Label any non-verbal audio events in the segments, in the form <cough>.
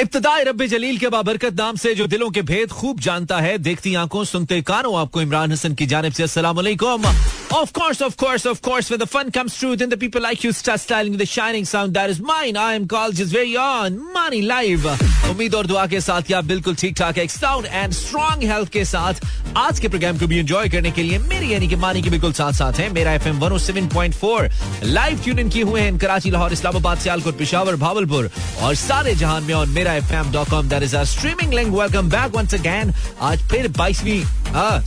इब्तदाई रब जलील के बाबरकत नाम से जो दिलों के भेद खूब जानता है, देखती आँखों, सुनते कानों आपको इमरान हसन की जानब से। वालेकुम Of course, of course, of course, when the fun comes true, then the people like you start styling the shining sound that is mine. I am called just very on Money Live. उम्मीद और दुआ के साथ आप बिल्कुल ठीक ठाक एक साउंड एंड स्ट्रॉन्ग हेल्थ के साथ आज के प्रोग्राम को भी एंजॉय करने के लिए मेरी यानी कि मानी के बिल्कुल साथ साथ है मेरा F M one seven point four live tune in किए हुए हैं कराची लाहौर इस्लामाबाद सियालकोट पिशावर भावलपुर और सारे जहान में और मेरा F M dot com that is streaming link welcome back once again आज फिर बाईसवीं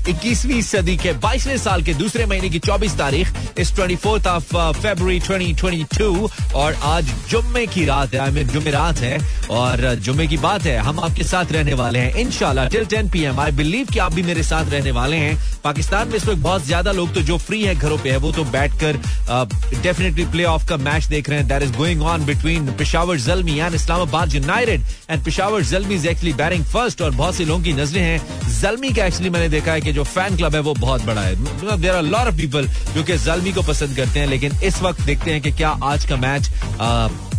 इक्कीसवीं सदी के बाईसवें साल के दूसरे महीने की चौबीस तारीख, इस twenty fourth of February twenty twenty two और आज जुम्मे की रात है आई मीन जुम्मे रात है, और जुम्मे की बात है, हम आपके साथ रहने वाले हैं इनशाला till ten P M I believe कि आप भी मेरे साथ रहने वाले हैं, पाकिस्तान में इस वक्त बहुत ज़्यादा लोग तो जो फ्री है घरों पे है, वो तो बैठ कर डेफिनेटली प्ले ऑफ़ का मैच देख रहे हैं that is going on between Peshawar Zalmi and Islamabad United and Peshawar Zalmi is actually batting first और बहुत से लोगों की नज़रें हैं जलमी का एक्चुअली मैंने देखा है कि जो फ़ैन क्लब है, वो बहुत बड़ा है ऑफ़ पीपल जो कि जलमी को पसंद करते हैं, लेकिन इस वक्त देखते हैं कि क्या आज का मैच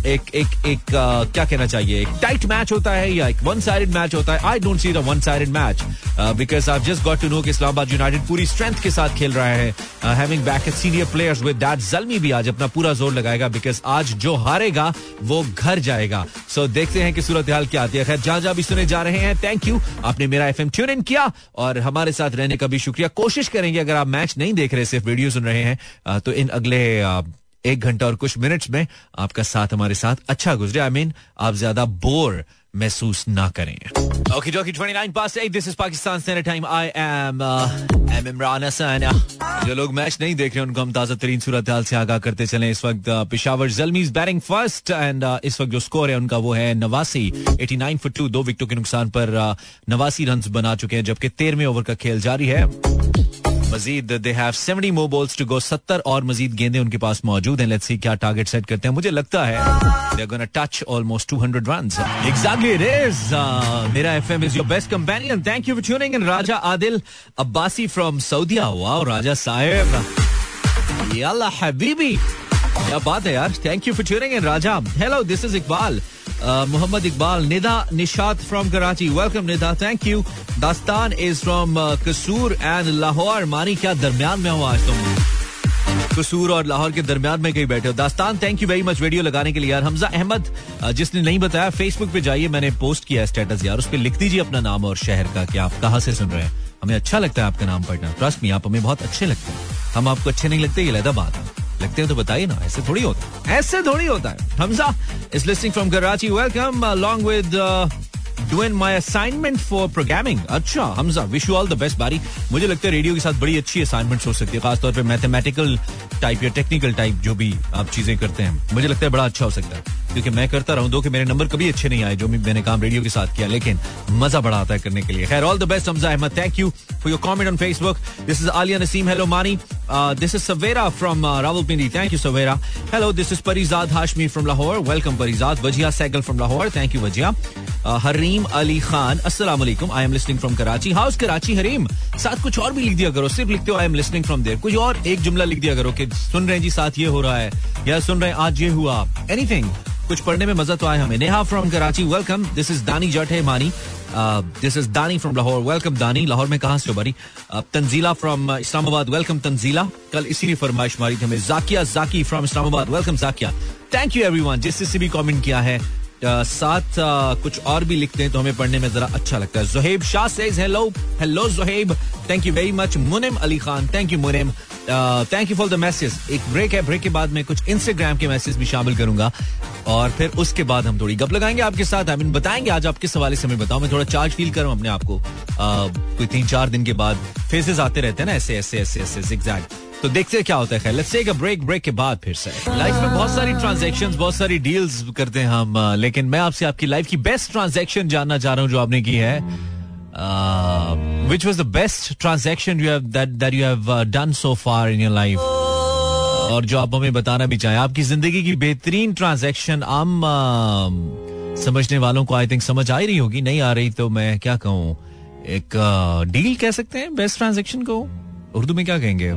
एक एक एक क्या कहना चाहिए? एक टाइट मैच होता है या एक वन साइडेड मैच होता है? I don't see the one sided match because I just got to know कि इस्लामाबाद यूनाइटेड पूरी स्ट्रेंथ के साथ खेल रहा है। Having back senior players with that Zalmi भी आज अपना पूरा ज़ोर लगाएगा बिकॉज़ आज जो हारेगा वो घर जाएगा। सो so, देखते हैं कि सूरत हाल क्या आती है। खैर जहाँ जहाँ भी सुने जा रहे हैं थैंक यू आपने मेरा एफ़ एम ट्यून इन किया और हमारे साथ रहने का भी शुक्रिया। कोशिश करेंगे अगर आप मैच नहीं देख रहे सिर्फ़ वीडियो सुन रहे हैं तो इन अगले एक घंटा और कुछ मिनट्स में आपका साथ हमारे साथ अच्छा गुजरे। आई मीन आप ज़्यादा बोर महसूस ना करें। ओके जोकी 29 पास 8 this is Pakistan standard time I am am Imran Hasan जो लोग मैच नहीं देख रहे उनको हम ताज़ा तरीन सूरत हाल से आगाह करते चले। इस वक्त Peshawar Zalmi is batting first and इस वक्त जो स्कोर है, उनका वो है नवासी। 89 फॉर टू दो विकेटों के नुकसान पर नवासी रन बना चुके हैं, जबकि तेरहवें ओवर का खेल जारी है। मजीद they have 70 more balls to go 70 और मजीद गेंदे उनके पास मौजूद हैं। लेट्स सी क्या टारगेट सेट करते हैं। मुझे लगता है they are gonna touch almost 200 runs exactly it is मेरा FM is your best companion thank you for tuning in Raja Adil Abbasi from सऊदीया wow Raja साहिब। यल्ला हबीबी। क्या बात है यार। Thank you for tuning in Raja. Hello this is Iqbal Mohammad Iqbal Nida Nishat from Karachi welcome Nida thank you Dastan is from Kasur and Lahore Mani क्या दरमियान में हो आज तुम कसूर और लाहौर के दरमियान में कहीं बैठे हो Dastan thank you very much video लगाने के लिए यार हमजा अहमद जिसने नहीं बताया फेसबुक पे जाइए मैंने पोस्ट किया स्टेटस यार उस पर लिख दीजिए अपना नाम और शहर का कि आप कहाँ से सुन रहे हैं हमें अच्छा लगता है आपका नाम पढ़ना ट्रस्ट मी आप हमें बहुत अच्छे लगते हैं हम आपको अच्छे नहीं लगते ये लहदा बात है लगते हैं तो बताइए ना ऐसे थोड़ी होता है। ऐसे थोड़ी होता है। Hamza is listening from Karachi welcome along with doing my assignment for programming अच्छा Hamza wish you all the best बारी मुझे लगता है रेडियो के साथ बड़ी अच्छी असाइनमेंट हो सकती है, खासतौर पर मैथमेटिकल टाइप या टेक्निकल टाइप जो भी आप चीज़ें करते हैं। मुझे लगता है बड़ा अच्छा हो सकता है, क्योंकि मैं करता रहूँ, दो कि मेरे नंबर कभी अच्छे नहीं आए, जो मैंने काम रेडियो के साथ किया, लेकिन मज़ा बड़ा आता है करने के लिए। खैर all the best Hamza Ahmed thank you for your comment on Facebook this is Aliya Naseem hello Mani this is Savera from Rawalpindi thank you Savera hello this is Parizad Hashmi from Lahore welcome Parizad Wajiha Saigal from Lahore thank you Wajiha Hareem Ali Khan वालेकुम I am listening from Karachi. How's Karachi Hareem, साथ कुछ और भी लिख दिया करो, सिर्फ़ लिखते हो I am listening from there कुछ और एक जुमला लिख दिया करो कि सुन रहे हैं जी, साथ ये हो रहा है, या सुन रहे हैं, आज ये हुआ। एनीथिंग कुछ पढ़ने में मज़ा तो आया हमें। Neha from Karachi welcome this is Dani Jatt है Mani this is Dani from Lahore. Welcome Dani, Lahore में कहा से हो बारी? तंजीला फ्रॉम इस्लामाबाद। वेलकम तंजीला। कल इसीलिए फरमाइश मारी थी हमें। Zakia Zaki from Islamabad. Welcome Zakia. Thank you everyone जिससे भी कमेंट किया है साथ कुछ और भी लिखते हैं तो हमें पढ़ने में जरा अच्छा लगता है। Zoheb Shah says hello hello Zoheb thank you very much Munim Ali Khan thank you Munim. Thank you for the message एक ब्रेक है ब्रेक के बाद मैं कुछ इंस्टाग्राम के मैसेज भी शामिल करूँगा। और फिर उसके बाद हम थोड़ी गप लगाएँगे आपके साथ। आई मीन बताएँगे, आज आप किस हवाले से हमें बताओ। मैं थोड़ा चार्ज फील करूँ अपने आप को। कोई तीन चार दिन के बाद फेसेस आते रहते हैं ना, ऐसे ऐसे ऐसे ऐसे एग्जैक्ट तो देखते हैं क्या होता है। Let's take a break break के बाद फिर से। लाइफ में बहुत सारी ट्रांजैक्शंस बहुत सारी डील्स करते हैं हम लेकिन मैं आपसे आपकी लाइफ की बेस्ट ट्रांजैक्शन जानना चाह रहा हूँ जो आपने की है। Which was the best transaction you have you have done so far in your life और जो आप हमें बताना भी चाहें आपकी ज़िंदगी की बेहतरीन ट्रांजेक्शन आम uh, समझने वालों को आई थिंक समझ आ रही होगी। नहीं आ रही तो मैं क्या कहूँ? एक डील uh, कह सकते हैं बेस्ट ट्रांजेक्शन को? उर्दू में क्या कहेंगे?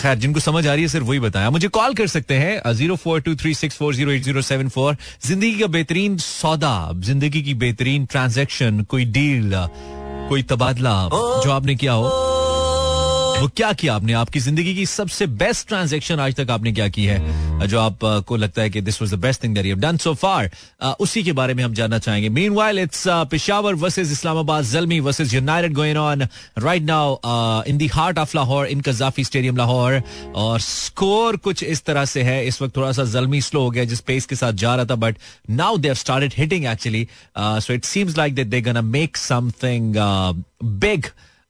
खैर, जिनको समझ आ रही है, सिर्फ़ वही बताया मुझे कॉल कर सकते हैं zero four two three six four zero eight zero seven four. ज़िंदगी का बेहतरीन सौदा, ज़िंदगी की बेहतरीन ट्रांजेक्शन, कोई डील, कोई तबादला जो आपने किया हो। वो क्या किया आपने? आपकी ज़िंदगी की सबसे बेस्ट ट्रांजेक्शन आज तक आपने क्या की है? जो आपको लगता है कि this was the best thing that you have done so far उसी के बारे में हम जानना चाहेंगे। Meanwhile it's Peshawar versus Islamabad Zalmi versus United going on right now in the heart of Lahore in Gaddafi stadium Lahore और score कुछ इस तरह से है। इस वक्त थोड़ा सा जलमी स्लो हो गया जिस पेस के साथ जा रहा था but now they have started hitting actually so it seems like that they gonna make something big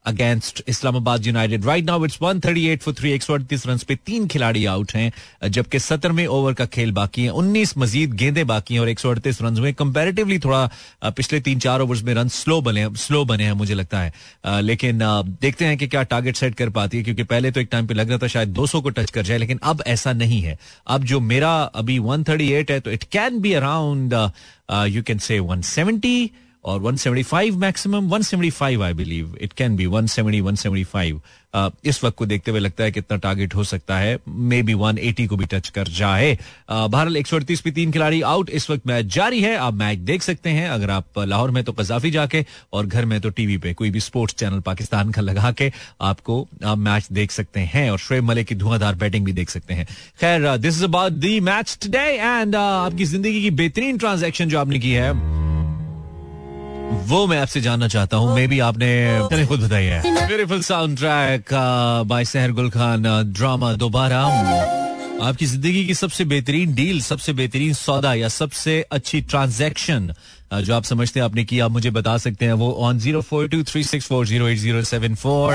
against Islamabad United right now it's 138 for three एक सौ अड़तीस रन पे तीन खिलाड़ी आउट हैं, जबकि सत्रहवें ओवर का खेल बाकी है। उन्नीस मजीद गेंदे बाकी हैं और एक सौ अड़तीस रन हुए। कंपेरेटिवली थोड़ा पिछले तीन चार ओवर्स में रन स्लो बने स्लो बने हैं मुझे लगता है। लेकिन देखते हैं कि क्या टारगेट सेट कर पाती है, क्योंकि पहले तो एक टाइम पे लग रहा था शायद 200 को टच कर जाए, लेकिन अब ऐसा नहीं है। अब जो मेरा अभी 138 है तो it can be around you can say 170 और 175 maximum 175 I believe it can be 170 175 uh, इस वक्त को देखते हुए लगता है कितना टारगेट हो सकता है। मे बी 180 को भी टच कर जाए uh, बहरहाल एक सौ अड़तीस पे तीन खिलाड़ी आउट इस वक्त मैच जारी है। आप मैच देख सकते हैं। अगर आप लाहौर में तो कजाफी जाके और घर में तो टीवी पे कोई भी स्पोर्ट्स चैनल पाकिस्तान का लगा के आपको आप मैच देख सकते हैं और श्रेब मलिक की धुआंधार बैटिंग भी देख सकते हैं। खैर this is about the match today and आपकी ज़िंदगी की बेहतरीन ट्रांजेक्शन जो आपने की है। वो मैं आपसे जानना चाहता हूँ मे भी आपने खुद बताई है। Beautiful soundtrack by Sahar Gul Khan drama दोबारा। आपकी ज़िंदगी की सबसे बेहतरीन डील सबसे बेहतरीन सौदा या सबसे अच्छी ट्रांजैक्शन जो आप समझते हैं आपने की आप मुझे बता सकते हैं वो on zero four two three six four zero eight zero seven four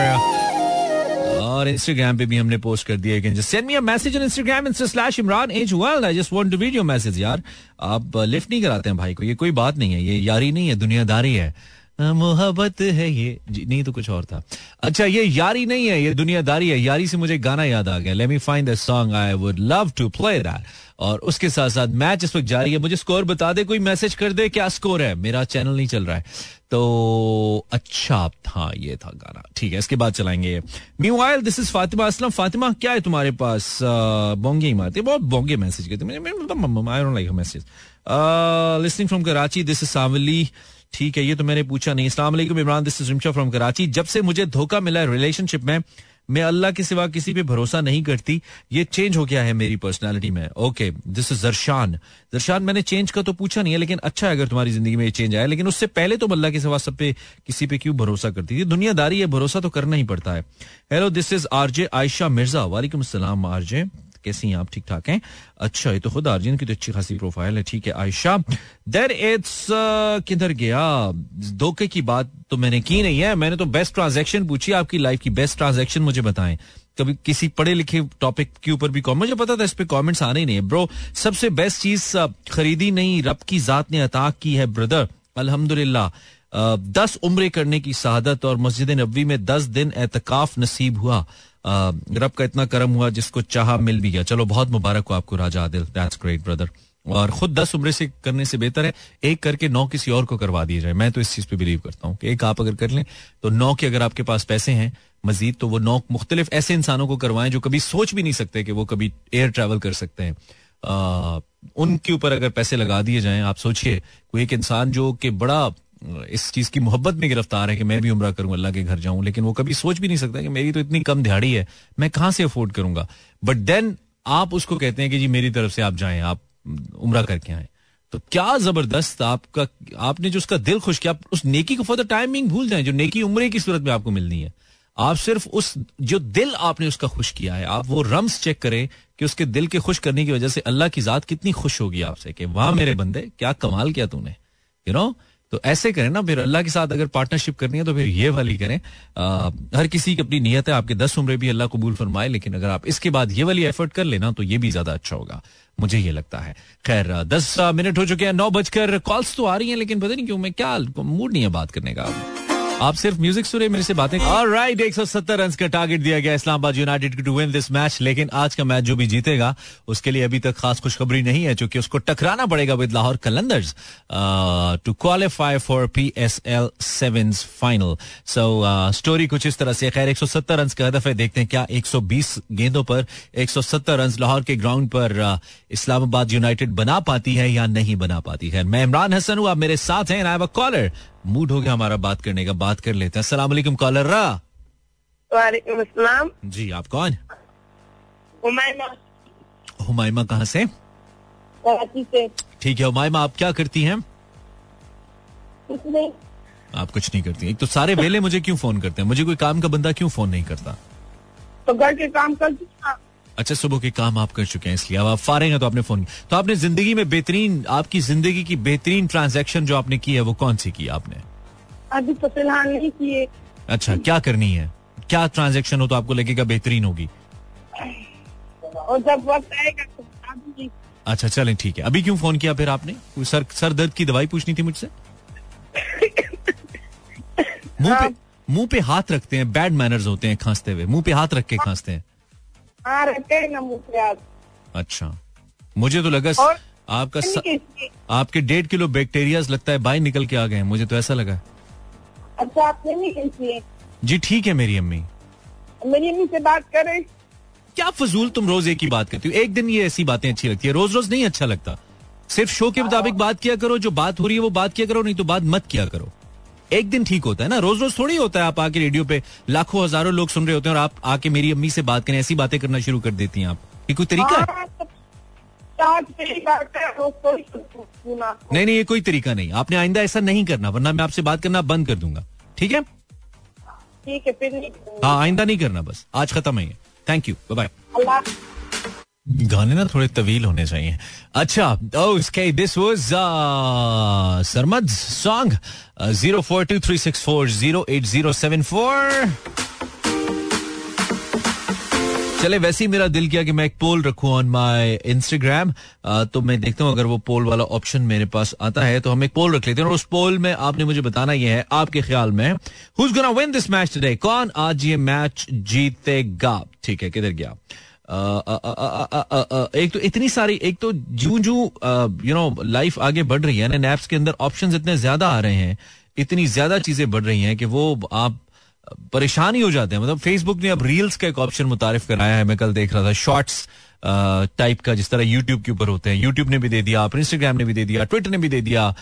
और इंस्टाग्राम पे भी हमने पोस्ट कर दिया just send me a message on Instagram insta slash Imran H world I just want to read your message यार। आप lift नहीं कराते हैं भाई को। ये कोई बात नहीं है। ये यारी नहीं है, दुनियादारी है। मोहब्बत है ये। जी, नहीं तो कुछ और था। अच्छा ये यारी नहीं है, ये दुनियादारी है। यारी से मुझे गाना याद आ गया। Let me find the song I would love to play that और उसके साथ साथ मैच इस वक्त जारी है। मुझे स्कोर बता दे, कोई मैसेज कर दे, क्या स्कोर है? मेरा चैनल नहीं चल रहा है। तो अच्छा था, ये था गाना। ठीक है, इसके बाद चलाएँगे मीवाइल दिस इज़ फातिमा असलम फातिमा क्या है तुम्हारे पास? बोंगे ही मारती बहुत बोंगे मैसेज करते message listening from Karachi this is Sawali ठीक है, ये तो मैंने पूछा नहीं। Islam Imran this is Rimsha from Karachi जब से मुझे धोखा मिला है रिलेशनशिप में, मैं अल्लाह के सिवा किसी पे भरोसा नहीं करती। ये चेंज हो गया है मेरी पर्सनालिटी में। Okay this is Zarshan Zarshan मैंने चेंज का तो पूछा नहीं है, लेकिन अच्छा है अगर तुम्हारी ज़िंदगी में ये चेंज आया। लेकिन उससे पहले तो अल्लाह के सिवा सब पे किसी पे क्यों भरोसा करती थी? दुनियादारी है, भरोसा तो करना ही पड़ता है। Hello this is RJ Ayesha Mirza वालेकुम असलम आरजे कैसी हैं? आप ठीक ठाक हैं? अच्छा ये तो खुद अर्जुन की तो अच्छी खासी प्रोफ़ाइल है, ठीक है, आयशा। देर इट्स किधर गया? धोखे की बात तो मैंने की नहीं है। मैंने तो बेस्ट ट्रांजेक्शन पूछी, आपकी लाइफ की बेस्ट ट्रांजेक्शन मुझे बताएँ। कभी किसी पढ़े लिखे टॉपिक के ऊपर भी मुझे पता था इस पे कमेंट्स आने ही नहीं है। ब्रो सबसे बेस्ट चीज़ खरीदी नहीं, रब की जात ने अता की है ब्रदर अल्हम्दुलिल्लाह। दस उम्र करने की शहादत और मस्जिद नबी में दस दिन एतकाफ नसीब हुआ। रब का इतना करम हुआ जिसको चाह मिल भी गया। चलो, बहुत मुबारक हो आपको Raja Adil. That's great brother और खुद दस उम्र से करने से बेहतर है। एक करके नौ किसी और को करवा दिया जाए। मैं तो इस चीज़ पे बिलीव करता हूँ कि एक आप अगर कर लें तो नौ के अगर आपके पास पैसे हैं, मजीद तो वो नौ मुख्तलिफ़ ऐसे इंसानों को करवाएँ जो कभी सोच भी नहीं सकते कि वो कभी एयर ट्रेवल कर सकते हैं। उनके ऊपर अगर पैसे लगा दिए जाएँ, आप सोचिए, कोई एक इंसान जो कि बड़ा इस चीज़ की मोहब्बत में गिरफ़्तार है कि मैं भी उम्र करूँ अल्लाह के घर जाऊँ, लेकिन वो कभी सोच भी नहीं सकता कि मेरी तो इतनी कम दिहाड़ी है, मैं कहाँ से अफोर्ड करूँगा? बट देन आप उसको कहते हैं कि जी मेरी तरफ़ से आप जाएँ, आप उम्र करके आए। तो क्या ज़बरदस्त आपका, आपने जो उसका दिल खुश किया उस नेकी को फॉर द टाइमिंग भूल जाए, जो नेकी उम्र की सूरत में आपको मिलनी है। आप सिर्फ़ उस, जो दिल आपने उसका खुश किया है, आप वो रम्स चेक करें कि उसके दिल के खुश करने की वजह से अल्लाह की जात कितनी खुश होगी आपसे कि वाह मेरे बंदे, क्या कमाल किया तूने। यू नो तो ऐसे करें ना फिर अल्लाह के साथ अगर पार्टनरशिप करनी है तो फिर ये वाली करें। आ, हर किसी की अपनी नीयत है आपके दस उम्र भी अल्लाह कबूल फरमाए लेकिन अगर आप इसके बाद ये वाली एफर्ट कर लेना तो ये भी ज़्यादा अच्छा होगा। मुझे ये लगता है। खैर दस मिनट हो चुके हैं नौ बजकर कॉल्स तो आ रही हैं लेकिन पता नहीं क्यों मैं क्या मूड नहीं है बात करने का आप सिर्फ़ म्यूज़िक सुने मेरे से बातें राइट एक सौ सत्तर रन का टारगेट दिया गया Islamabad United to win this match लेकिन आज का मैच जो भी जीतेगा उसके लिए अभी तक खास खुशखबरी नहीं है क्योंकि उसको टकराना पड़ेगा with Lahore Qalandars to qualify for P S L seven final so story कुछ इस तरह से खैर एक सौ सत्तर रन का हदफ है। देखते हैं क्या एक सौ बीस गेंदों पर एक सौ सत्तर रन लाहौर के ग्राउंड पर uh, इस्लामाबाद यूनाइटेड बना पाती है या नहीं बना पाती है। मैं इमरान हसन हूँ आप मेरे साथ हैं कॉलर मूड हो गया हमारा बात करने का बात कर लेते हैं। वालेकुम कॉलर रा। वालेकुम अस्सलाम। जी आप कौन? हुमायमा हुमायमा कहाँ से? कराची से। ठीक है हुमायमा आप क्या करती हैं? कुछ नहीं। आप कुछ नहीं करती। एक तो सारे वेले मुझे क्यों फ़ोन करते हैं? मुझे कोई काम का बंदा क्यों फ़ोन नहीं करता? तो घर के काम कर अच्छा सुबह के काम आप कर चुके हैं इसलिए अब आप फारे हैं तो आपने फ़ोन किया। तो आपने ज़िंदगी में बेहतरीन आपकी ज़िंदगी की बेहतरीन ट्रांजेक्शन जो आपने की है वो कौन सी की आपने? अभी तो फ़िलहाल नहीं किए। अच्छा क्या करनी है? क्या ट्रांजेक्शन हो तो आपको लगेगा बेहतरीन होगी? और जब वक्त आएगा तो अच्छा चलें ठीक है। अभी क्यों फ़ोन किया फिर आपने? सर सर दर्द की दवाई पूछनी थी मुझसे? <laughs> मुँह पे मुँह पे हाथ रखते हैं बैड मैनर्स होते हैं खांसते हुए। मुँह पे हाथ रख के खांसते हैं। हाँ हैं ना अच्छा। मुझे तो लगा और आपका स, आपके डेढ़ किलो बैक्टीरियाज लगता है बाहर निकल के आ गए हैं। मुझे तो ऐसा लगा। अच्छा आपने जी ठीक है मेरी अम्मी। मेरी अम्मी से बात करें। क्या फजूल तुम रोज एक ही बात करती हो? एक दिन ये ऐसी बातें अच्छी लगती है। रोज रोज नहीं अच्छा लगता। सिर्फ़ शो के मुताबिक बात किया करो जो बात हो रही है वो बात किया करो नहीं तो बात मत किया करो। एक दिन ठीक होता है ना? रोज रोज थोड़ी होता है आप आके रेडियो पे। लाखों हज़ारों लोग सुन रहे होते हैं और आप आके मेरी अम्मी से बात करें ऐसी बातें करना शुरू कर देती हैं आप। ये कोई तरीका है? हाँ, तो नहीं नहीं ये कोई तरीका नहीं। आपने आइंदा ऐसा नहीं करना वरना मैं आपसे बात करना बंद कर दूँगा। ठीक है? ठीक है फिर हाँ आइंदा नहीं करना बस। आज खत्म है थैंक यू बाय गाने ना थोड़े तवील होने चाहिए। अच्छा okay this was Sarmad song zero four two three six four zero eight zero seven four चले, वैसे ही मेरा दिल किया कि मैं एक पोल रखूँ ऑन माय इंस्टाग्राम तो मैं देखता हूँ, अगर वो पोल वाला ऑप्शन मेरे पास आता है तो हम एक पोल रख लेते हैं। और उस पोल में आपने मुझे बताना यह है, आपके ख्याल में who's gonna win this match today कौन आज ये मैच जीतेगा? ठीक है, किधर गया? एक तो इतनी सारी, एक तो जू जू यू नो लाइफ आगे बढ़ रही है ना नैप्स के अंदर ऑप्शंस इतने ज़्यादा आ रहे हैं, इतनी ज़्यादा चीज़ें बढ़ रही हैं कि वो आप परेशान ही हो जाते हैं। मतलब फेसबुक ने अब रील्स का एक ऑप्शन मुतारिफ कराया है, मैं कल देख रहा था शॉर्ट्स टाइप का जिस तरह यूट्यूब के ऊपर होते हैं। यूट्यूब ने भी दे दिया आप इंस्टाग्राम ने भी दे दिया ट्विटर ने भी दे दिया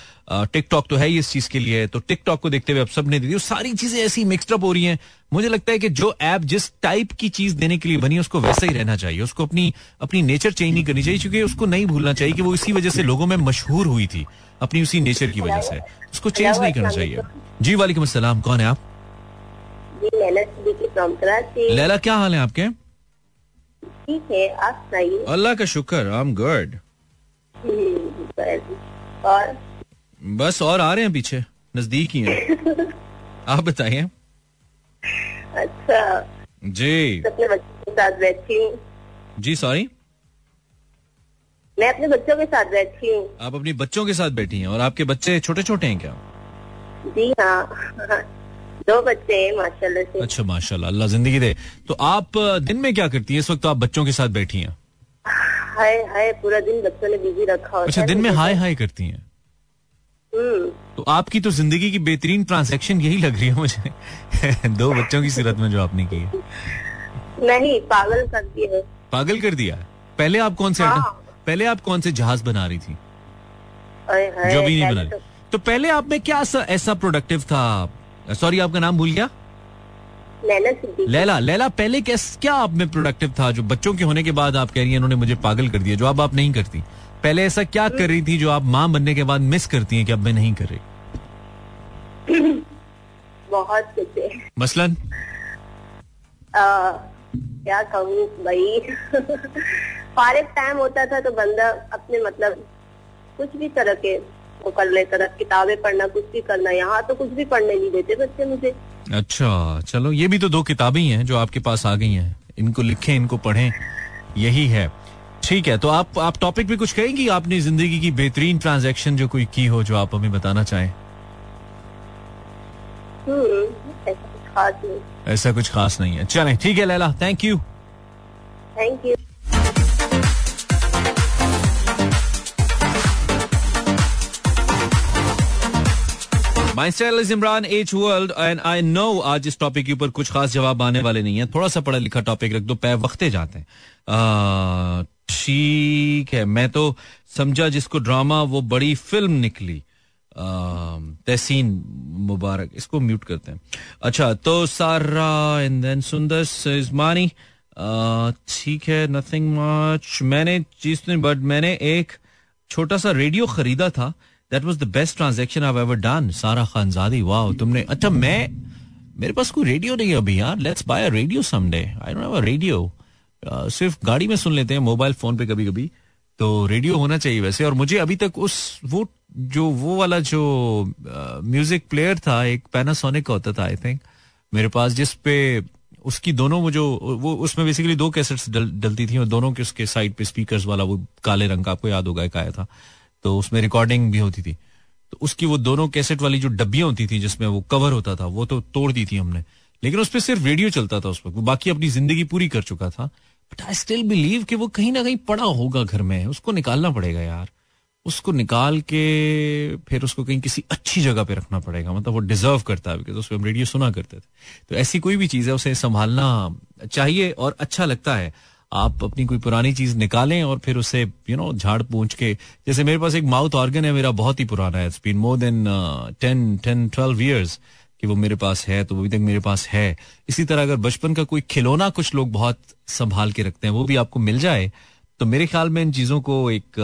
टिकटॉक तो है ही इस चीज़ के लिए। तो टिकटॉक को देखते हुए अब सबने दे दिया। सारी चीज़ें ऐसी मिक्सड अप हो रही हैं। मुझे लगता है कि जो ऐप जिस टाइप की चीज़ देने के लिए बनी है उसको वैसा ही रहना चाहिए। उसको अपनी अपनी नेचर चेंज नहीं करनी चाहिए क्योंकि उसको नहीं भूलना चाहिए कि वो इसी वजह से लोगों में मशहूर हुई थी अपनी उसी नेचर की वजह से। उसको चेंज नहीं करना चाहिए। जी वालेकुम अस्सलाम। कौन है आप? लैला क्या हाल है आपके? ठीक है आप अल्लाह का शुक्र आई एम गुड और? बस और आ रहे हैं पीछे नज़दीक ही हैं। <laughs> आप बताइए। अच्छा। जी। अपने बच्चों के साथ बैठी हूँ। जी सॉरी मैं अपने बच्चों के साथ बैठी हूँ। आप अपनी बच्चों के साथ बैठी हैं और आपके बच्चे छोटे छोटे हैं क्या? जी हाँ। दो बच्चे हैं माशाल्लाह से। अच्छा माशाल्लाह अल्लाह ज़िंदगी दे। तो आप दिन में क्या करती हैं? इस वक्त तो आप बच्चों के साथ बैठी हैं। हाय हाय पूरा दिन बच्चों ने बिज़ी रखा होता अच्छा दिन में हाय हाय करती हैं? हम्म। तो आपकी तो ज़िंदगी की बेहतरीन ट्रांजैक्शन यही लग रही है मुझे। <laughs> दो बच्चों की सूरत में जो आपने की है। नहीं पागल कर दिए पागल कर दिया पहले आप कौन से हाँ। पहले आप कौन से जहाज़ बना रही थी? जो भी नहीं बना तो- रही। तो पहले आप में क्या ऐसा प्रोडक्टिव था? सॉरी आपका नाम भूल गया? लैला लैला लैला पहले कैस क्या आप में प्रोडक्टिव था? जो बच्चों के होने के बाद आप कह रही हैं इन्होंने मुझे पागल कर दिया जो अब आप नहीं करती। पहले ऐसा क्या कर रही थी जो आप माँ बनने के बाद मिस करती हैं कि अब मैं नहीं कर रही? <laughs> बहुत कुछ मसलन? आ, क्या कहूँ भाई? <laughs> फारिग टाइम होता था तो बंदा अपने मतलब कुछ भी तरह के वो कर लेता था किताबें पढ़ना कुछ भी करना यहाँ तो कुछ भी पढ़ने नहीं देते बच्चे मुझे। अच्छा चलो ये भी तो दो किताबें ही हैं जो आपके पास आ गई हैं। इनको लिखें इनको पढ़ें यही है। ठीक है तो आप आप टॉपिक पे कुछ कहेंगी? आपने ज़िंदगी की बेहतरीन ट्रांजैक्शन जो कोई की हो जो आप हमें बताना चाहें? हम्म ऐसा कुछ खास नहीं। है। चलें ठीक है Laila thank you thank you my Imran H world and I know आज इस टॉपिक के ऊपर कुछ खास जवाब आने वाले नहीं है। थोड़ा सा पढ़ा लिखा टॉपिक रख दो, पै वक्ते जाते हैं। ठीक है, मैं तो समझा जिसको ड्रामा वो बड़ी फ़िल्म निकली। तहसीन मुबारक, इसको म्यूट करते हैं। अच्छा तो सारा एंड देन सुंदर इजमानी ठीक है नथिंग मच मैंने, चीज़ तो बट मैंने एक छोटा सा रेडियो खरीदा था। That was the best transaction I ever done Sara Khanzadi वाह तुमने अच्छा मैं मेरे पास कोई रेडियो नहीं है अभी यार let's buy a radio someday I don't have a radio सिर्फ़ गाड़ी में सुन लेते हैं मोबाइल फ़ोन पे कभी कभी तो रेडियो होना चाहिए वैसे और मुझे अभी तक उस वो जो वो वाला जो म्यूज़िक uh, प्लेयर था एक पैनासोनिक का होता था आई थिंक मेरे पास जिस पे उसकी दोनों जो वो उसमें बेसिकली दो कैसेट्स डल, डलती थी और दोनों के उसके साइड पे स्पीकर्स वाला वो काले रंग का आपको याद होगा एक आया था तो उसमें रिकॉर्डिंग भी होती थी। तो उसकी वो दोनों कैसेट वाली जो डब्बियाँ होती थी, जिसमें वो कवर होता था, वो तो तोड़ दी थी हमने। लेकिन उस पर सिर्फ़ रेडियो चलता था उस वक्त। बाकी अपनी ज़िंदगी पूरी कर चुका था। बट आई स्टिल बिलीव कि वो कहीं ना कहीं पड़ा होगा घर में। उसको निकालना पड़ेगा यार। उसको निकाल के फिर उसको कहीं किसी अच्छी जगह पे रखना पड़ेगा। मतलब वो डिजर्व करता है बिकॉज़ उसमें हम रेडियो सुना करते थे। तो ऐसी कोई भी चीज़ है, उसे संभालना चाहिए और अच्छा लगता है। आप अपनी कोई पुरानी चीज़ निकालें और फिर उसे यू नो झाड़ पूछ के, जैसे मेरे पास एक माउथ ऑर्गन है, मेरा बहुत ही पुराना है been more than ten ten twelve years कि वो मेरे पास है तो अभी तक मेरे पास है। इसी तरह अगर बचपन का कोई खिलौना कुछ लोग बहुत संभाल के रखते हैं, वो भी आपको मिल जाए तो मेरे ख्याल में इन चीज़ों को एक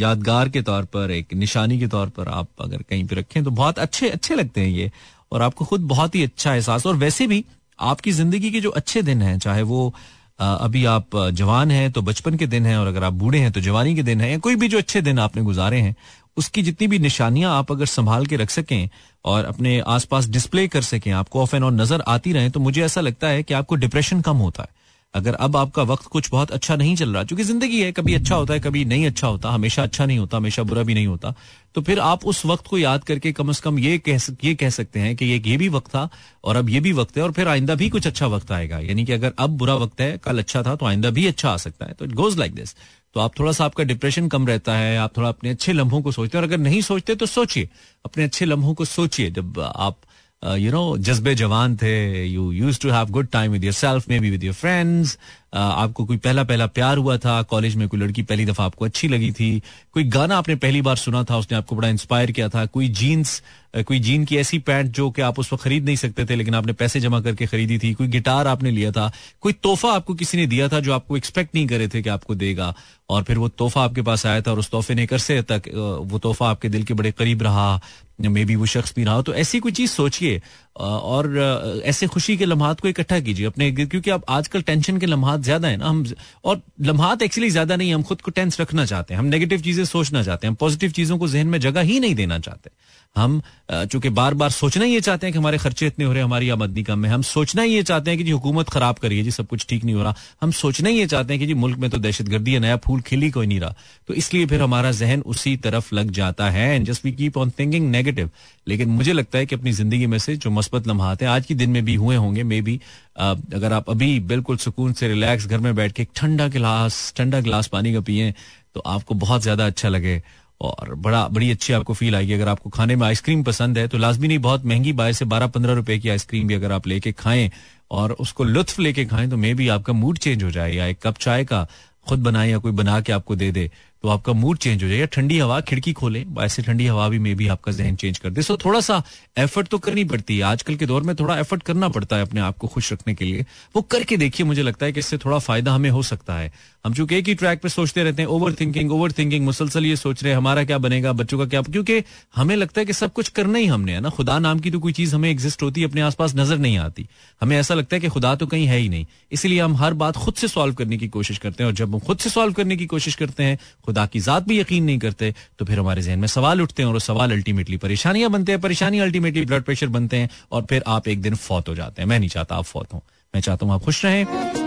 यादगार के तौर पर, एक निशानी के तौर पर आप अगर कहीं पर रखें तो बहुत अच्छे अच्छे लगते हैं ये, और आपको खुद बहुत ही अच्छा एहसास, और वैसे भी आपकी ज़िंदगी के जो अच्छे दिन हैं, चाहे वो अभी आप जवान हैं तो बचपन के दिन हैं और अगर आप बूढ़े हैं तो जवानी के दिन हैं या कोई भी जो अच्छे दिन आपने गुजारे हैं, उसकी जितनी भी निशानियाँ आप अगर संभाल के रख सकें और अपने आसपास डिस्प्ले कर सकें, आपको ऑफ़ एंड ऑन नज़र आती रहे तो मुझे ऐसा लगता है कि आपको डिप्रेशन कम होता है। अगर अब आपका वक्त कुछ बहुत अच्छा नहीं चल रहा, क्योंकि ज़िंदगी है, कभी अच्छा होता है, कभी नहीं अच्छा होता, हमेशा अच्छा नहीं होता, हमेशा बुरा भी नहीं होता तो फिर आप उस वक्त को याद करके कम से कम ये कह ये कह सकते हैं कि ये ये भी वक्त था और अब ये भी वक्त है और फिर आइंदा भी कुछ अच्छा वक्त आएगा। यानी कि अगर अब बुरा वक्त है, कल अच्छा था तो आइंदा भी अच्छा आ सकता है। तो इट गोज लाइक दिस तो आप थोड़ा सा आपका डिप्रेशन कम रहता है, आप थोड़ा अपने अच्छे लम्हों को सोचते हैं और अगर नहीं सोचते तो सोचिए। अपने अच्छे लम्हों को सोचिए। जब आप यू नो जज्बे जवान थे you used to have good time with yourself maybe with your friends आपको कोई पहला पहला प्यार हुआ था कॉलेज में कोई लड़की पहली दफ़ा आपको अच्छी लगी थी, कोई गाना आपने पहली बार सुना था, उसने आपको बड़ा इंस्पायर किया था, कोई जीन्स कोई जीन की ऐसी पैंट जो कि आप उस वक्त खरीद नहीं सकते थे, लेकिन आपने पैसे जमा करके खरीदी थी, कोई गिटार आपने लिया था, कोई तोहफा आपको किसी ने दिया था जो आपको एक्सपेक्ट नहीं करे थे कि आपको देगा, और फिर वो तोहफा आपके पास आया था और उस तोहफे ने कर तक वो तोहफा आपके दिल के बड़े करीब रहा मे बी वो शख्स भी रहा तो ऐसी कोई चीज़ सोचिए और ऐसे खुशी के लम्हात को इकट्ठा कीजिए अपने, क्योंकि अब आजकल टेंशन के लम्हात ज़्यादा है ना, हम और लम्हात एक्चुअली ज़्यादा नहीं, हम खुद को टेंस रखना चाहते हैं, हम नेगेटिव चीज़ें सोचना चाहते हैं, हम पॉजिटिव चीज़ों को जहन में जगह ही नहीं देना चाहते। हम चूँकि बार बार सोचना ही ये चाहते हैं कि हमारे खर्चे इतने हो रहे हैं, हमारी आमदनी कम है, हम सोचना ही ये चाहते हैं कि जी हुकूमत खराब करिए जी, सब कुछ ठीक नहीं हो रहा। हम सोचना ही ये चाहते हैं कि जी मुल्क में तो दहशत गर्दी है, नया फूल खिली कोई नहीं रहा। तो इसलिए फिर हमारा जहन उसी तरफ़ लग जाता है and just we keep on thinking negative लेकिन मुझे लगता है कि अपनी ज़िंदगी में से जो मस्बत लम्हात हैं, आज के दिन में भी हुए होंगे मे बी अगर आप अभी बिल्कुल सुकून से रिलैक्स घर में बैठ के एक ठंडा गिलास ठंडा गिलास पानी का पिए तो आपको बहुत ज़्यादा अच्छा लगे। और बड़ा, बड़ी अच्छी आपको फील आएगी। अगर आपको खाने में आइसक्रीम पसंद है तो लाजमी नहीं, बहुत महँगी बाय से बारह पंद्रह रुपए की आइसक्रीम भी अगर आप लेके खाएँ और उसको लुत्फ लेके खाएँ तो मे भी आपका मूड चेंज हो जाए या एक कप चाय का खुद बनाए या कोई बना के आपको दे दे। तो आपका मूड चेंज हो जाएगा, ठंडी हवा, खिड़की खोले, ऐसे ठंडी हवा भी मे भी आपका जहन चेंज कर दे। सो थोड़ा सा एफर्ट तो करनी पड़ती है। आजकल के दौर में थोड़ा एफर्ट करना पड़ता है अपने आप को खुश रखने के लिए। वो करके देखिए, मुझे लगता है कि इससे थोड़ा फ़ायदा हमें हो सकता है। हम चूँकि एक ही ट्रैक पे सोचते रहते हैं ओवर थिंकिंग ओवर थिंकिंग मुसलसल ये सोच रहे हैं, हमारा क्या बनेगा, बच्चों का क्या क्योंकि हमें लगता है कि सब कुछ करना ही हमने, है ना? खुदा नाम की तो कोई चीज़ हमें एग्जिस्ट होती है अपने आसपास नज़र नहीं आती। हमें ऐसा लगता है कि खुदा तो कहीं है ही नहीं। इसलिए हम हर बात खुद से सॉल्व करने की कोशिश करते हैं और जब हम खुद से सॉल्व करने की कोशिश करते हैं खुदा की जात भी यकीन नहीं करते तो फिर हमारे जहन में सवाल उठते हैं और सवाल अल्टीमेटली परेशानियाँ बनते हैं, परेशानी अल्टीमेटली ब्लड प्रेशर बनते हैं और फिर आप एक दिन फौत हो जाते हैं। मैं नहीं चाहता आप फौत हो। मैं चाहता हूँ आप खुश रहें।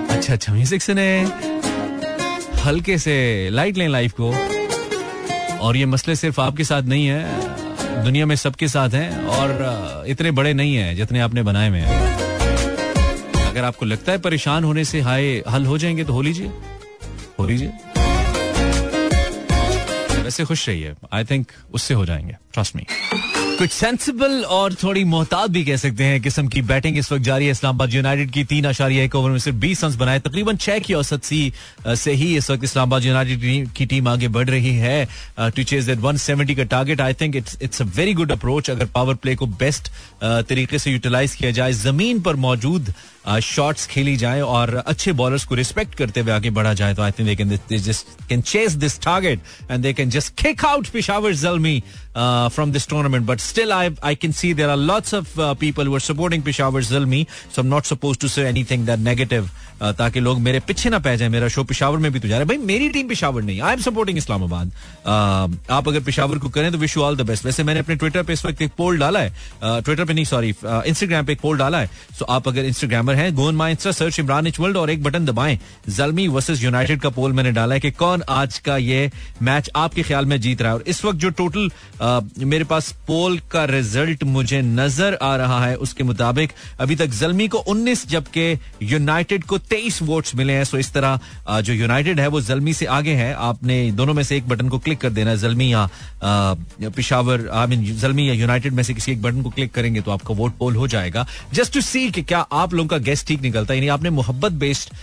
अच्छा अच्छा म्यूज़िक सुने। हल्के से लाइट लें लाइफ को। और ये मसले सिर्फ़ आपके साथ नहीं है, दुनिया में सबके साथ हैं और इतने बड़े नहीं है जितने आपने बनाए हुए हैं। अगर आपको लगता है परेशान होने से हाय, हल हो जाएँगे तो हो लीजिए। हो लीजिए। वैसे खुश रहिए। आई थिंक उससे हो जाएँगे। ट्रस्ट मी कुछ सेंसिबल और थोड़ी मोहतात भी कह सकते हैं किस्म की बैटिंग इस वक्त जारी है। इस्लामाबाद यूनाइटेड की तीन आशारिया एक ओवर में सिर्फ़ बीस रन बनाए। तकरीबन छह की औसत सी से ही इस वक्त इस्लामाबाद यूनाइटेड की टीम आगे बढ़ रही है। टू चेज दैट 170 का target I think it's it's a very good approach अगर पावर प्ले को बेस्ट तरीके से यूटिलाइज किया जाए, ज़मीन पर मौजूद शॉट्स खेली जाए और अच्छे बॉलर्स को रिस्पेक्ट करते हुए आगे बढ़ा जाए तो I think they can can chase this target and they can just kick out Peshawar Zalmi from this tournament but still I I can see there are lots of people were supporting Peshawar Zalmi so am not suppose to say anything that negative ताकि लोग मेरे पीछे ना पै जाए, मेरा show Peshawar में भी तो जा रहा है। भाई, मेरी टीम पिशावर नहीं आई एम सपोर्टिंग इस्लामाबाद। आप अगर पिशावर को करें तो wish you all the best वैसे मैंने अपने ट्विटर पे इस वक्त एक पोल डाला है। ट्विटर पे नहीं सॉरी इंस्टाग्राम पे एक पोल डाला है। सो आप अगर इंस्टाग्रामर हैं go on my insta search Imran H world और एक बटन दबाएँ। जलमी वर्सेस यूनाइटेड का पोल मैंने डाला है कि कौन आज का ये मैच आपके ख्याल में जीत रहा है। और इस वक्त जो टोटल मेरे पास पोल का रिज़ल्ट मुझे नज़र आ रहा है, उसके मुताबिक अभी तक जलमी को 19 जबकि यूनाइटेड को 23 वोट्स मिले हैं, सो इस तरह जो यूनाइटेड है, वो जलमी से आगे है। आपने दोनों में से एक बटन को क्लिक कर देना है, जलमी या पिशावर आई मीन जलमी या यूनाइटेड में से किसी एक बटन को क्लिक करेंगे तो आपका वोट पोल हो जाएगा। जस्ट टू सी कि क्या आप लोगों का गेस्ट ठीक निकलता है। यानी आपने मोहब्बत बेस्ड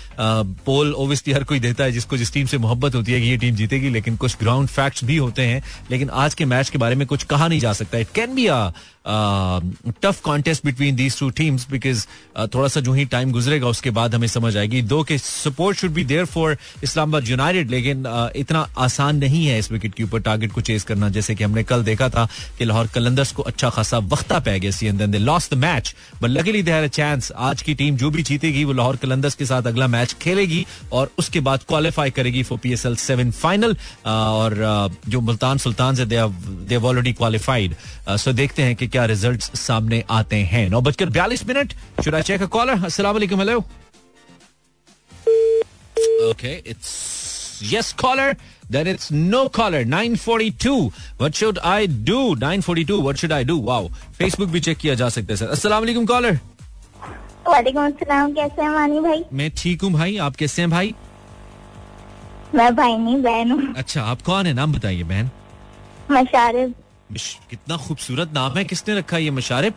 पोल ओबियसली हर कोई देता है, जिसको, जिस टीम से मोहब्बत होती है कि ये टीम जीतेगी, लेकिन कुछ ग्राउंड फैक्ट्स भी होते हैं। लेकिन आज के मैच के बारे में कुछ कहा नहीं जा सकता। It can be a tough contest between these two teams because थोड़ा सा जो ही टाइम गुजरेगा, उसके बाद हमें समझ आएगी दो के support should be there for Islamabad United लेकिन इतना आसान नहीं है इस विकेट के ऊपर टारगेट को चेस करना। जैसे कि हमने कल देखा था कि लाहौर कलंदर्स को अच्छा खासा वक्ता पै गया सी and lost the match but luckily they chance आज की टीम जो भी जीतेगी, वो लाहौर कलंदर्स के साथ अगला मैच खेलेगी और उसके बाद क्वालिफाई करेगी for P S L seven final और जो मुल्तान सुल्तान से दे ऑलरेडी क्वालिफाइड सो देखते हैं कि क्या रिजल्ट्स सामने आते हैं। नौ बजकर बयालीस मिनट। आई चेक कॉलर वालेकुम hello okay it's yes caller then it's no caller 942 what should i do? 942 what should i do? Wow facebook भी चेक किया जा सकता है सर अस्सलाम वालेकुम कॉलर वालेकुम अस्सलाम कैसे हैं मानी भाई? मैं ठीक हूँ भाई आप कैसे हैं भाई? मैं भाई नहीं बहन हूँ। अच्छा आप कौन है? नाम बताइए बहन। मशारिफ कितना खूबसूरत नाम है किसने रखा ये मशारिफ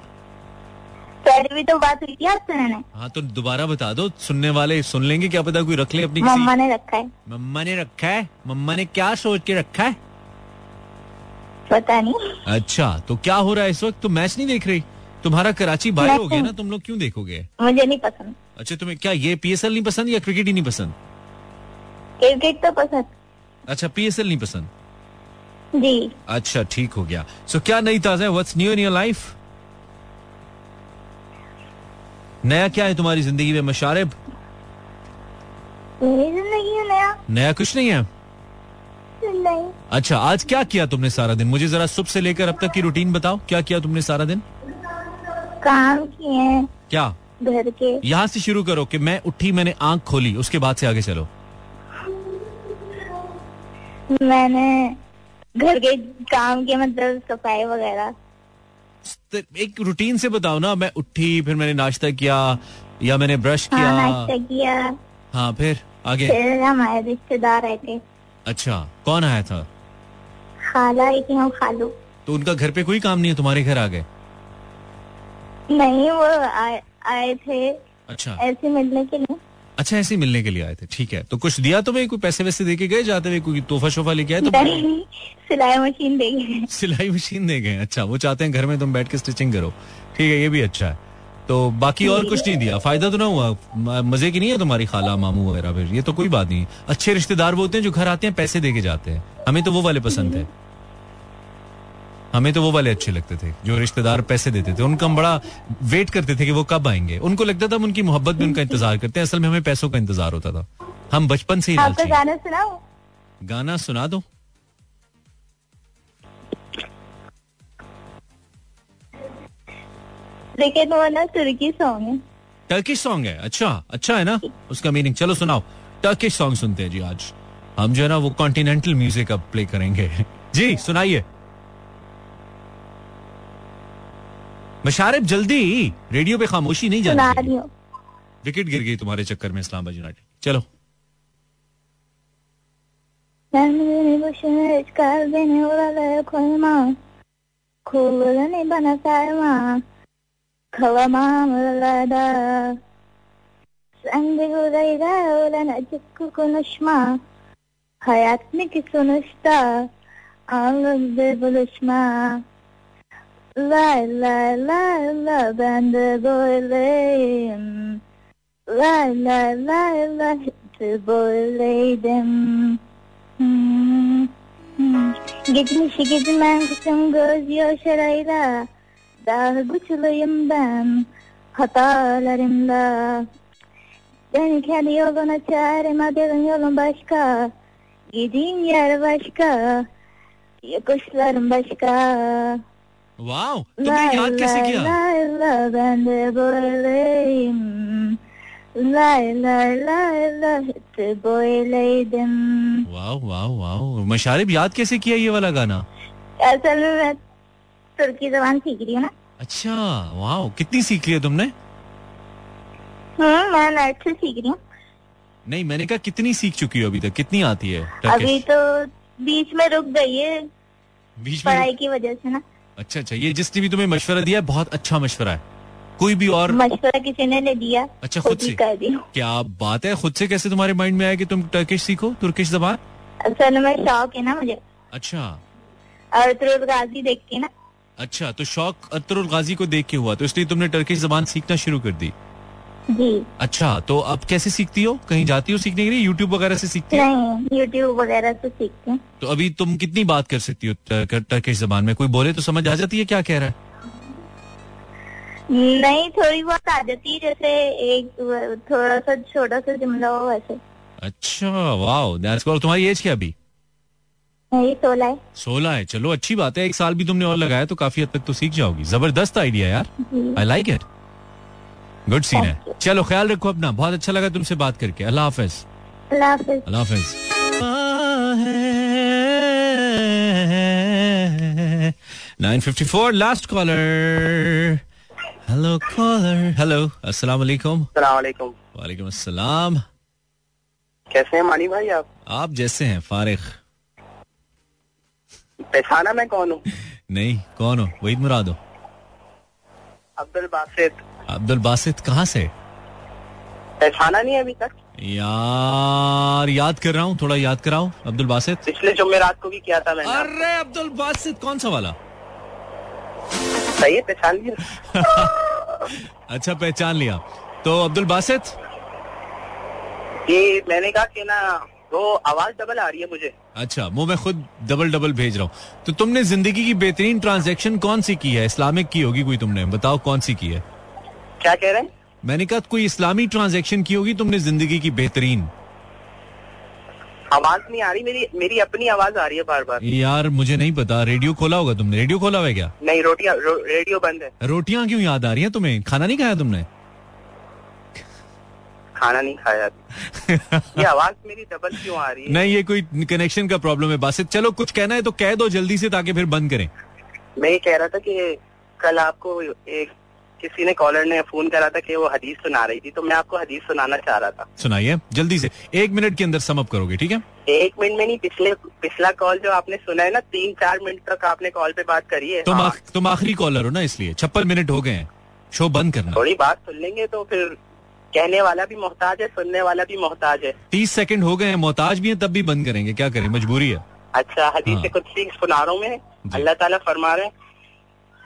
पहले भी तो बात हुई थी आपसे मैंने। हाँ तो दोबारा बता दो सुनने वाले सुन लेंगे क्या पता कोई रख ले अपनी मम्मा ने रखा है। मम्मा ने रखा है? मम्मा ने क्या सोच के रखा है? पता नहीं। अच्छा तो क्या हो रहा है इस वक्त? तुम मैच नहीं देख रही? तुम्हारा कराची बाहर हो गया ना तुम लोग क्यों देखोगे? मुझे नहीं पसंद। अच्छा तुम्हें क्या ये पीएसएल नहीं पसंद या क्रिकेट ही नहीं पसंद? क्रिकेट तो पसंद। अच्छा पीएसएल नहीं पसंद? जी। अच्छा ठीक हो गया। सो क्या नई ताज़ा है? What's new in your life नया क्या है तुम्हारी ज़िंदगी में मशारब? मेरी ज़िंदगी में नया? नया कुछ नहीं है? नहीं। अच्छा आज क्या किया तुमने सारा दिन? मुझे जरा सुबह से लेकर अब तक की रूटीन बताओ क्या किया तुमने सारा दिन? काम किए क्या? घर के। यहाँ से शुरू करो कि मैं उठी मैंने आँख खोली उसके बाद से आगे चलो। मैंने घर के काम के मतलब सफ़ाई वगैरह। एक रूटीन से बताओ ना मैं उठी फिर मैंने नाश्ता किया या मैंने ब्रश किया हाँ किया। नाश्ता किया। हाँ फिर आगे। फिर हमारे रिश्तेदार आए थे। अच्छा कौन आया था? खाला थी हम खालू। तो उनका घर पे कोई काम नहीं है तुम्हारे घर आ गए नहीं वो आए, आए थे। अच्छा। ऐसे मिलने के लिए। अच्छा ऐसे ही मिलने के लिए आए थे। ठीक है तो कुछ दिया तुम्हें कोई पैसे वैसे दे के गए जाते हुए कोई तोहफा शोफा लेके आए तो? सिलाई मशीन दे गए सिलाई मशीन दे गए अच्छा वो चाहते हैं घर में तुम बैठ के स्टिचिंग करो। ठीक है ये भी अच्छा है। तो बाकी और कुछ नहीं दिया। फ़ायदा तो ना हुआ। मज़े की नहीं है तुम्हारी खाला मामू वगैरह फिर? ये तो कोई बात नहीं अच्छे रिश्तेदार वो होते हैं जो घर आते हैं पैसे दे के जाते हैं। हमें तो वो वाले पसंद है। हमें तो वो वाले अच्छे लगते थे जो रिश्तेदार पैसे देते थे। उनका हम बड़ा वेट करते थे कि वो कब आएँगे। उनको लगता था हम उनकी मोहब्बत में उनका इंतज़ार करते हैं। असल में हमें पैसों का इंतज़ार होता था। हम बचपन से ही आपका गाना सुनाओ। गाना सुना दो। लेकिन वो ना तुर्की सॉन्ग है। टर्किश सॉन्ग है? अच्छा अच्छा है ना? उसका मीनिंग चलो सुनाओ। टर्किश सॉन्ग सुनते हैं जी आज। हम जो है ना वो कॉन्टिनेंटल म्यूज़िक अब प्ले करेंगे। <laughs> जी सुनाइए। मशारिब जल्दी रेडियो पे खामोशी नहीं जानी हूँ विकेट गिर गई तुम्हारे चक्कर में इस्लामाबाद यूनाइटेड चलो. Hayat ne ki sonuçta? Bir buluşma. Lay lay lay la ben de böyleyim. Lay lay lay la hep de böyleydim. Hmm. Hmm. Gitmişi gitmem kızım göz yaşarayla. Dargıçlıyım ben hatalarımla. Beni kendi yoluna çağırma benim yolum başka. Gidin yer başka. Yokuşlarım başka. वाह तुमने याद कैसे किया? वाह वाह वाह मशारिब याद कैसे किया ये वाला गाना? असल में तुर्की जबान सीख रही हूँ ना। अच्छा वाह कितनी सीख लिया तुमने? हम्म मैं से सीख रही हूँ। नहीं मैंने कहा कितनी सीख चुकी हो अभी तक? कितनी आती है अभी तो बीच में रुक गई है बीच में पढ़ाई की वजह से ना। अच्छा अच्छा ये जिसने भी तुम्हें मशवरा दिया बहुत अच्छा मशवरा है। कोई भी और मशवरा किसी ने दिया अच्छा, खुद से? क्या बात है खुद से कैसे तुम्हारे माइंड में आया कि तुम टर्किश सीखो तुर्किश जबान? असल में शौक है ना मुझे। अच्छा। अतरुल गाजी देख के ना। अच्छा तो शौक अतरुल गाजी को देख के हुआ तो इसलिए तुमने टर्किश जबान सीखना शुरू कर दी। जी। अच्छा तो अब कैसे सीखती हो? कहीं जाती हो सीखने के लिए? यूट्यूब वगैरह से सीखती हो? नहीं यूट्यूब वगैरह से सीखती हूँ। तो अभी तुम कितनी बात कर सकती हो टर्किश जबान में? कोई बोले तो समझ आ जाती है क्या कह रहा है? नहीं थोड़ी बहुत आ जाती है जैसे एक थोड़ा सा छोटा सा जुमला हो वैसे। अच्छा वाह दैट्स कूल तुम्हारी एज क्या अभी? सोलह है। सोलह है चलो अच्छी बात है। एक साल भी तुमने और लगाया तो काफ़ी हद तक तो सीख जाओगी। ज़बरदस्त आइडिया यार। I like it good scene है। चलो ख्याल रखो अपना। बहुत अच्छा लगा तुमसे बात करके। अल्लाह हाफिज। अल्लाह हाफिज। Nine fifty four last caller hello caller hello अस्सलाम वालेकुम वालेकुम अस्सलाम। कैसे हैं मानी भाई आप? आप जैसे हैं फारिग। पहचाना मैं कौन हूँ? नहीं कौन हो? वहीद मुराद हो। अब्दुल बासित। अब्दुल बासित कहाँ से? पहचाना नहीं अभी तक। यार याद कर रहा हूँ थोड़ा याद कराओ अब्दुल बासित। पिछले जुमेरात को भी किया था मैंने। अरे अब्दुल बासित कौन सा वाला? सही है पहचान लिया। <laughs> अच्छा पहचान लिया। तो अब्दुल बासित? ये मैंने कहा कि ना वो आवाज़ डबल आ रही है मुझे। अच्छा वो मैं खुद डबल डबल भेज रहा हूँ। तो तुमने ज़िंदगी की बेहतरीन ट्रांजेक्शन कौन सी की है? इस्लामिक की होगी कोई तुमने? बताओ कौन सी की है? क्या कह रहे हैं? मैंने कहा कोई इस्लामी ट्रांजैक्शन की होगी तुमने ज़िंदगी की बेहतरीन। आवाज़ नहीं आ रही मेरी मेरी अपनी आवाज़ आ रही है बार बार यार मुझे नहीं पता रेडियो खोला होगा तुमने? रेडियो खोला हुआ क्या? नहीं रोटियाँ रो, रेडियो बंद है। रोटियाँ क्यों याद आ रही हैं तुम्हें? खाना नहीं खाया तुमने? खाना नहीं खाया। <laughs> ये आवाज़ मेरी डबल क्यों आ रही है? नहीं ये कोई कनेक्शन का प्रॉब्लम है बासित। चलो कुछ कहना है तो कह दो जल्दी से ताकि फिर बंद करें। मैं ये कह रहा था कि कल आपको एक किसी ने कॉलर ने फ़ोन करा था कि वो हदीस सुना रही थी तो मैं आपको हदीस सुनाना चाह रहा था। सुनाइए जल्दी से। एक मिनट के अंदर समअप करोगे ठीक है? एक मिनट में नहीं पिछले पिछला कॉल जो आपने सुना है ना तीन चार मिनट तक आपने कॉल पे बात करी है। तुम हाँ, आख, तुम आखिरी कॉलर हो ना इसलिए। छप्पन मिनट हो गए हैं। शो बंद करना। थोड़ी बात सुन लेंगे तो फिर कहने वाला भी मोहताज है सुनने वाला भी मोहताज है। तीस सेकंड हो गए हैं मोहताज भी है तब भी बंद करेंगे। क्या करें? मजबूरी है। अच्छा हदीस हाँ। कुछ सीख सुना रहा हूँ मैं। अल्लाह ताला फरमा रहे हैं।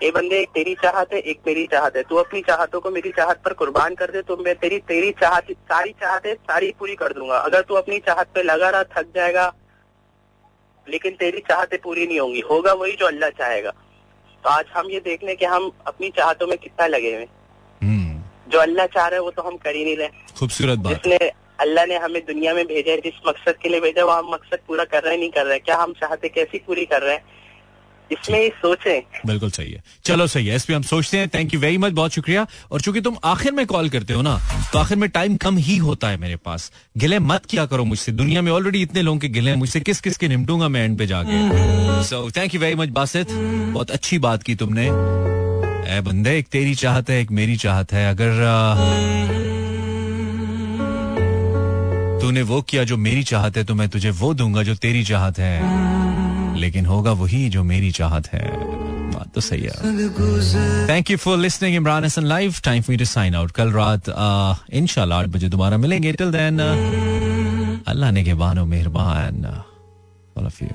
ए बंदे एक तेरी चाहत है एक मेरी चाहत है। तू अपनी चाहतों को मेरी चाहत पर कुर्बान कर दे तो मैं तेरी तेरी चाहत सारी चाहतें सारी पूरी कर दूँगा। अगर तू अपनी चाहत पे लगा रहा थक जाएगा लेकिन तेरी चाहतें पूरी नहीं होंगी। होगा वही जो अल्लाह चाहेगा। तो आज हम ये देख लें कि हम अपनी चाहतों में कितना लगे हुए हम्म, जो अल्लाह चाह रहे हैं वो तो हम कर ही नहीं रहे। खूबसूरत बात। जिसने अल्लाह ने हमें दुनिया में भेजा है जिस मकसद के लिए भेजा वो हम मकसद पूरा कर रहे हैं नहीं कर रहे हैं। क्या हम चाहते कैसी पूरी कर रहे हैं? इसमें सोचें। बिल्कुल सही है। चलो सही है, इस पे हम सोचते हैं। थैंक यू वेरी मच बहुत शुक्रिया। और चूँकि तुम आखिर में कॉल करते हो ना तो आखिर में टाइम कम ही होता है मेरे पास। गिले मत किया करो मुझसे। दुनिया में ऑलरेडी इतने लोगों के गिले मुझसे किस किस के निपटूँगा मैं एंड पे जाके। So thank you very much Basit. बहुत अच्छी बात की तुमने। ए बंदे, एक तेरी चाहत है, एक मेरी चाहत है। अगर तूने वो किया जो मेरी चाहत है तो मैं तुझे वो दूँगा जो तेरी चाहत है। लेकिन होगा वही जो मेरी चाहत है। बात तो सही है। Thank you for listening Imran Hasan live time for to sign out कल रात इंशाल्लाह आठ बजे दोबारा मिलेंगे। टिल देन अल्लाह ने के बानो मेहरबान। All of you